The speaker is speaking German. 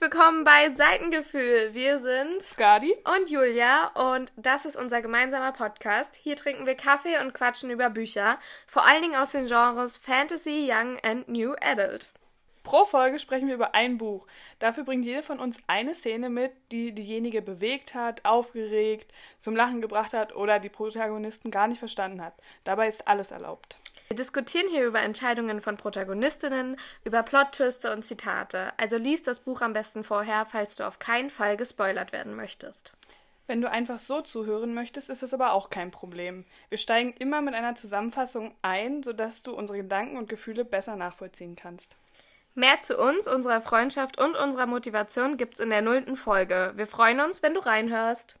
willkommen bei Seitengefühl. Wir sind Skadi und Julia und das ist unser gemeinsamer Podcast. Hier trinken wir Kaffee und quatschen über Bücher, vor allen Dingen aus den Genres Fantasy, Young and New Adult. Pro Folge sprechen wir über ein Buch. Dafür bringt jede von uns eine Szene mit, die diejenige bewegt hat, aufgeregt, zum Lachen gebracht hat oder die Protagonisten gar nicht verstanden hat. Dabei ist alles erlaubt. Wir diskutieren hier über Entscheidungen von Protagonistinnen, über Plottwiste und Zitate. Also lies das Buch am besten vorher, falls du auf keinen Fall gespoilert werden möchtest. Wenn du einfach so zuhören möchtest, ist es aber auch kein Problem. Wir steigen immer mit einer Zusammenfassung ein, sodass du unsere Gedanken und Gefühle besser nachvollziehen kannst. Mehr zu uns, unserer Freundschaft und unserer Motivation gibt's in der nullten Folge. Wir freuen uns, wenn du reinhörst.